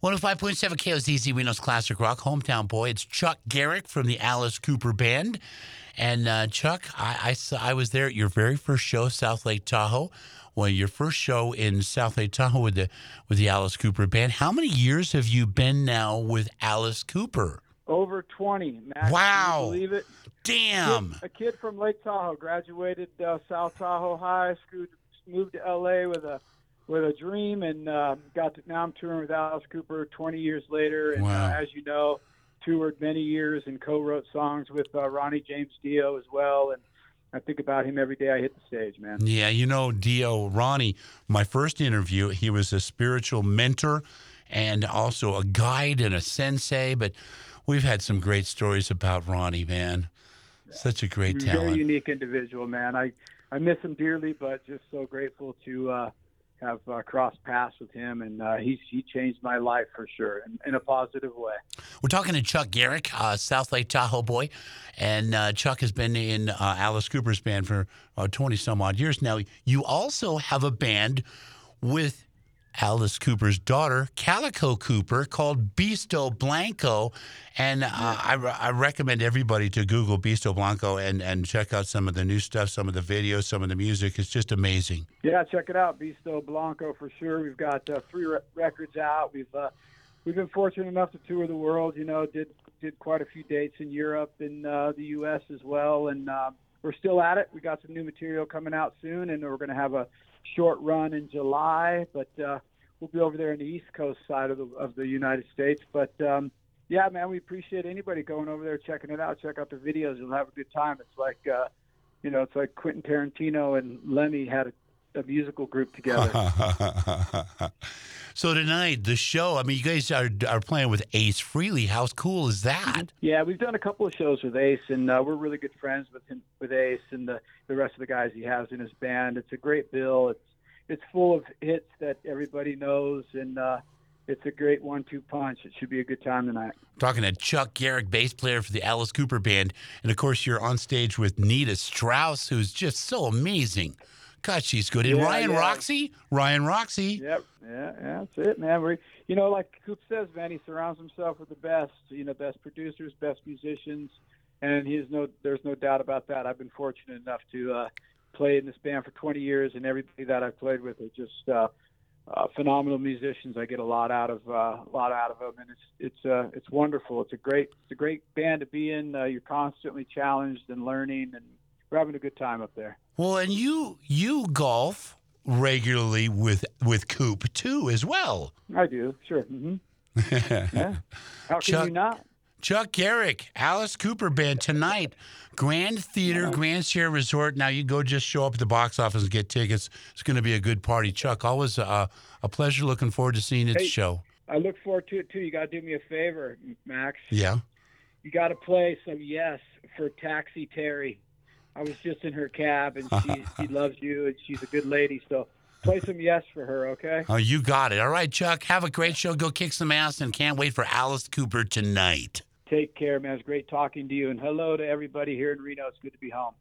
105.7 KOZZ Reno's Classic Rock, Hometown Boy. It's Chuck Garric from the Alice Cooper Band. And uh, Chuck, I, I, saw, I was there at your very first show, South Lake Tahoe. Well, your first show in South Lake Tahoe with the with the Alice Cooper Band. How many years have you been now with Alice Cooper? Over 20, Max. Wow. Believe it? Damn. Kid, a kid from Lake Tahoe graduated uh, South Tahoe High, School, moved to LA with a with a dream, and uh, got to, now I'm touring with Alice Cooper 20 years later. And Wow. uh, as you know, toured many years and co-wrote songs with uh, Ronnie James Dio as well. And I think about him every day I hit the stage, man. Yeah, you know, Dio Ronnie, my first interview, he was a spiritual mentor and also a guide and a sensei. But we've had some great stories about Ronnie, man. Such a great very talent. unique individual, man. I I miss him dearly, but just so grateful to uh, have uh, crossed paths with him, and uh, he's he changed my life for sure, in, in a positive way. We're talking to Chuck Garric, uh, South Lake Tahoe boy. And uh, Chuck has been in uh, Alice Cooper's band for 20 some odd years now. You also have a band with Alice Cooper's daughter, Calico Cooper, called Beasto Blanco. And uh, I, I recommend everybody to Google Beasto Blanco and, and check out some of the new stuff, some of the videos, some of the music. It's just amazing. Yeah, check it out, Beasto Blanco for sure. We've got uh, three re- records out. We've uh, we've been fortunate enough to tour the world. You know, did did quite a few dates in Europe and uh, the U.S. as well, and uh, we're still at it. We got some new material coming out soon, and we're going to have a short run in July. But uh, we'll be over there in the East Coast side of the of the United States. But um, yeah, man, we appreciate anybody going over there checking it out. Check out the videos; you'll have a good time. It's like uh, you know, it's like Quentin Tarantino and Lemmy had a, a musical group together. so tonight, the show, I mean, you guys are, are playing with Ace Frehley. How cool is that? Yeah, we've done a couple of shows with Ace, and uh, we're really good friends with him, with Ace, and the the rest of the guys he has in his band. It's a great bill. It's it's full of hits that everybody knows, and uh, it's a great one-two punch. It should be a good time tonight. Talking to Chuck Garric, bass player for the Alice Cooper Band. And of course, you're on stage with Nita Strauss, who's just so amazing. God, she's good. And Yeah, Ryan yeah. Roxie, Ryan Roxie. Yep, yeah, yeah, that's it, man. We, you know, like Coop says, man, he surrounds himself with the best. You know, best producers, best musicians, and he's no. There's no doubt about that. I've been fortunate enough to uh, play in this band for 20 years, and everybody that I've played with are just uh, uh, phenomenal musicians. I get a lot out of uh, a lot out of them, and it's it's uh, it's wonderful. It's a great it's a great band to be in. Uh, you're constantly challenged and learning, and we're having a good time up there. Well, and you you golf regularly with with Coop too, as well. I do, sure. hmm Yeah. How can Chuck- you not? Chuck Garric, Alice Cooper Band tonight, Grand Theater, Grand Sierra Resort. Now you go just show up at the box office and get tickets. It's going to be a good party. Chuck, always uh, a pleasure. Looking forward to seeing the Hey. show. I look forward to it too. You got to do me a favor, Max. Yeah. You got to play some yes for Taxi Terry. I was just in her cab, and she she loves you, and she's a good lady. So play some yes for her, okay? Oh, you got it. All right, Chuck. Have a great show. Go kick some ass, and can't wait for Alice Cooper tonight. Take care, man. It's great talking to you, and hello to everybody here in Reno. It's good to be home.